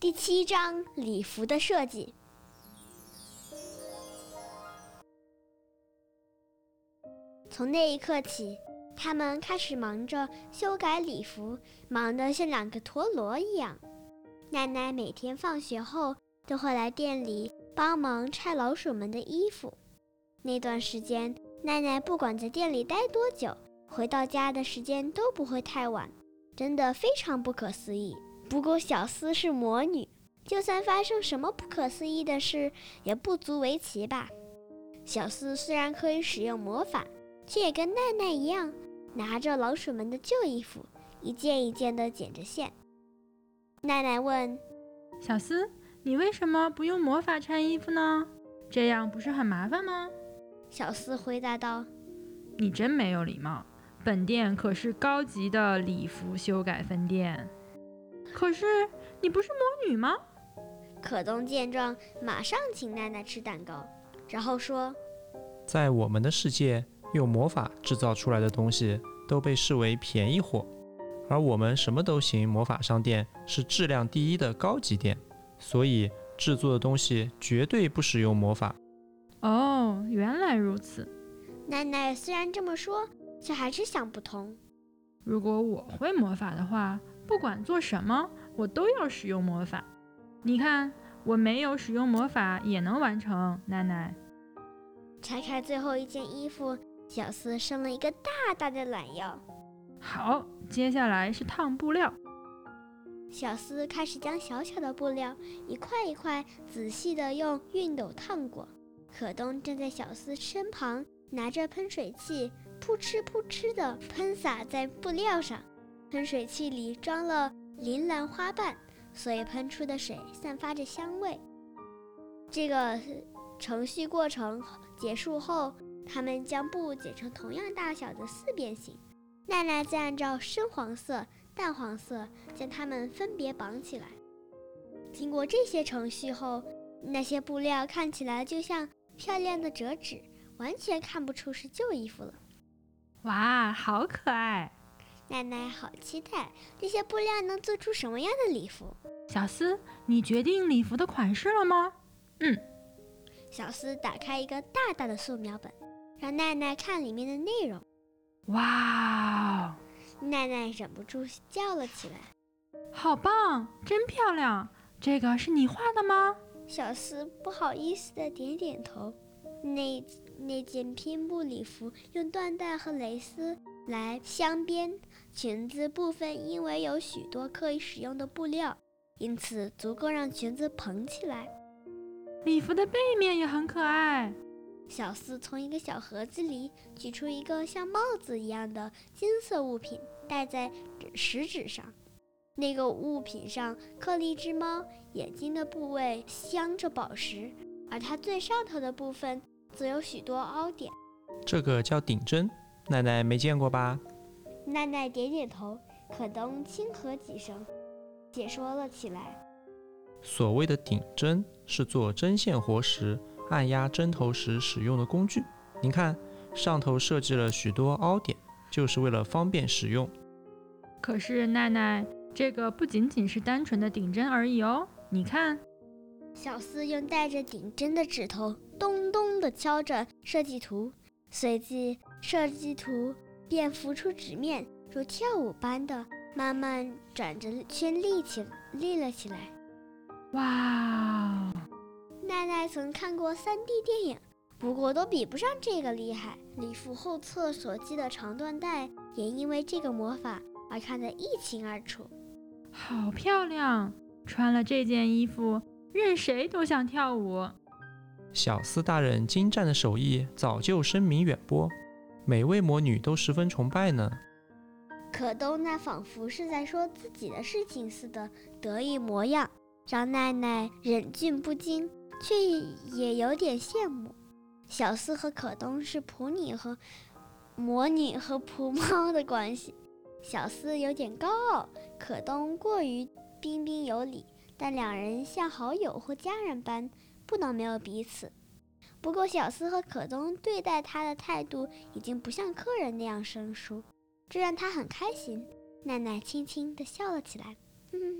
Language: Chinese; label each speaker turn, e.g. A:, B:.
A: 第七章礼服的设计。从那一刻起，他们开始忙着修改礼服，忙得像两个陀螺一样。奶奶每天放学后都会来店里帮忙拆老鼠们的衣服。那段时间，奶奶不管在店里待多久，回到家的时间都不会太晚，真的非常不可思议。不过小斯是魔女，就算发生什么不可思议的事，也不足为奇吧。小斯虽然可以使用魔法。却也跟奈奈一样，拿着老鼠们的旧衣服，一件一件地剪着线。奈奈问：“
B: 小斯，你为什么不用魔法穿衣服呢？这样不是很麻烦吗？”
A: 小斯回答道：“
B: 你真没有礼貌！本店可是高级的礼服修改分店。可是你不是魔女吗？”
A: 可东见状，马上请奈奈吃蛋糕，然后说：“
C: 在我们的世界。”用魔法制造出来的东西都被视为便宜货，而我们什么都行魔法商店是质量第一的高级店，所以制作的东西绝对不使用魔法。
B: 哦，原来如此。
A: 奈奈虽然这么说，却还是想不通。
B: 如果我会魔法的话，不管做什么，我都要使用魔法。你看，我没有使用魔法也能完成。奶奶，
A: 拆开最后一件衣服。小斯伸了一个大大的懒腰。
B: 好，接下来是烫布料。
A: 小斯开始将小小的布料一块一块仔细地用熨斗烫过。可东站在小斯身旁，拿着喷水器，扑哧扑哧地喷洒在布料上。喷水器里装了铃兰花瓣，所以喷出的水散发着香味。这个程序过程结束后。他们将布剪成同样大小的四边形，奈奈再按照深黄色、淡黄色将它们分别绑起来。经过这些程序后，那些布料看起来就像漂亮的折纸，完全看不出是旧衣服了。
B: 哇，好可爱！
A: 奈奈好期待这些布料能做出什么样的礼服。
B: 小斯，你决定礼服的款式了吗？
A: 嗯。小斯打开一个大大的素描本。让奈奈看里面的内容，
B: 哇！
A: 奈奈忍不住叫了起来：“
B: 好棒，真漂亮！这个是你画的吗？”
A: 小斯不好意思的点点头。那那件拼布礼服用缎带和蕾丝来镶边，裙子部分因为有许多可以使用的布料，因此足够让裙子蓬起来。
B: 礼服的背面也很可爱。
A: 小四从一个小盒子里取出一个像帽子一样的金色物品，戴在食指上。那个物品上刻了一只猫，眼睛的部位镶着宝石，而它最上头的部分则有许多凹点。
C: 这个叫顶针，奶奶没见过吧？
A: 奈奈点点头。可东轻咳几声，解说了起来。
C: 所谓的顶针是做针线活时。按压针头时使用的工具，您看上头设计了许多凹点，就是为了方便使用。
B: 可是奈奈，这个不仅仅是单纯的顶针而已哦。你看，
A: 小四用带着顶针的指头咚咚地敲着设计图，随即设计图便浮出纸面，如跳舞般的慢慢转着圈立起立了起来。
B: 哇！
A: 奈奈曾看过 3D 电影，不过都比不上这个厉害。礼服后侧所系的长缎带也因为这个魔法而看得一清二楚。
B: 好漂亮！穿了这件衣服，任谁都想跳舞。
C: 小斯大人精湛的手艺早就声名远播，每位魔女都十分崇拜呢。
A: 可东那仿佛是在说自己的事情似的得意模样，让奈奈忍俊不禁。却也有点羡慕，小四和可东是仆女和魔女和仆猫的关系。小四有点高傲，可东过于彬彬有礼，但两人像好友或家人般，不能没有彼此。不过小斯和可东对待他的态度已经不像客人那样生疏，这让他很开心。奈奈轻轻地笑了起来，哼哼哼。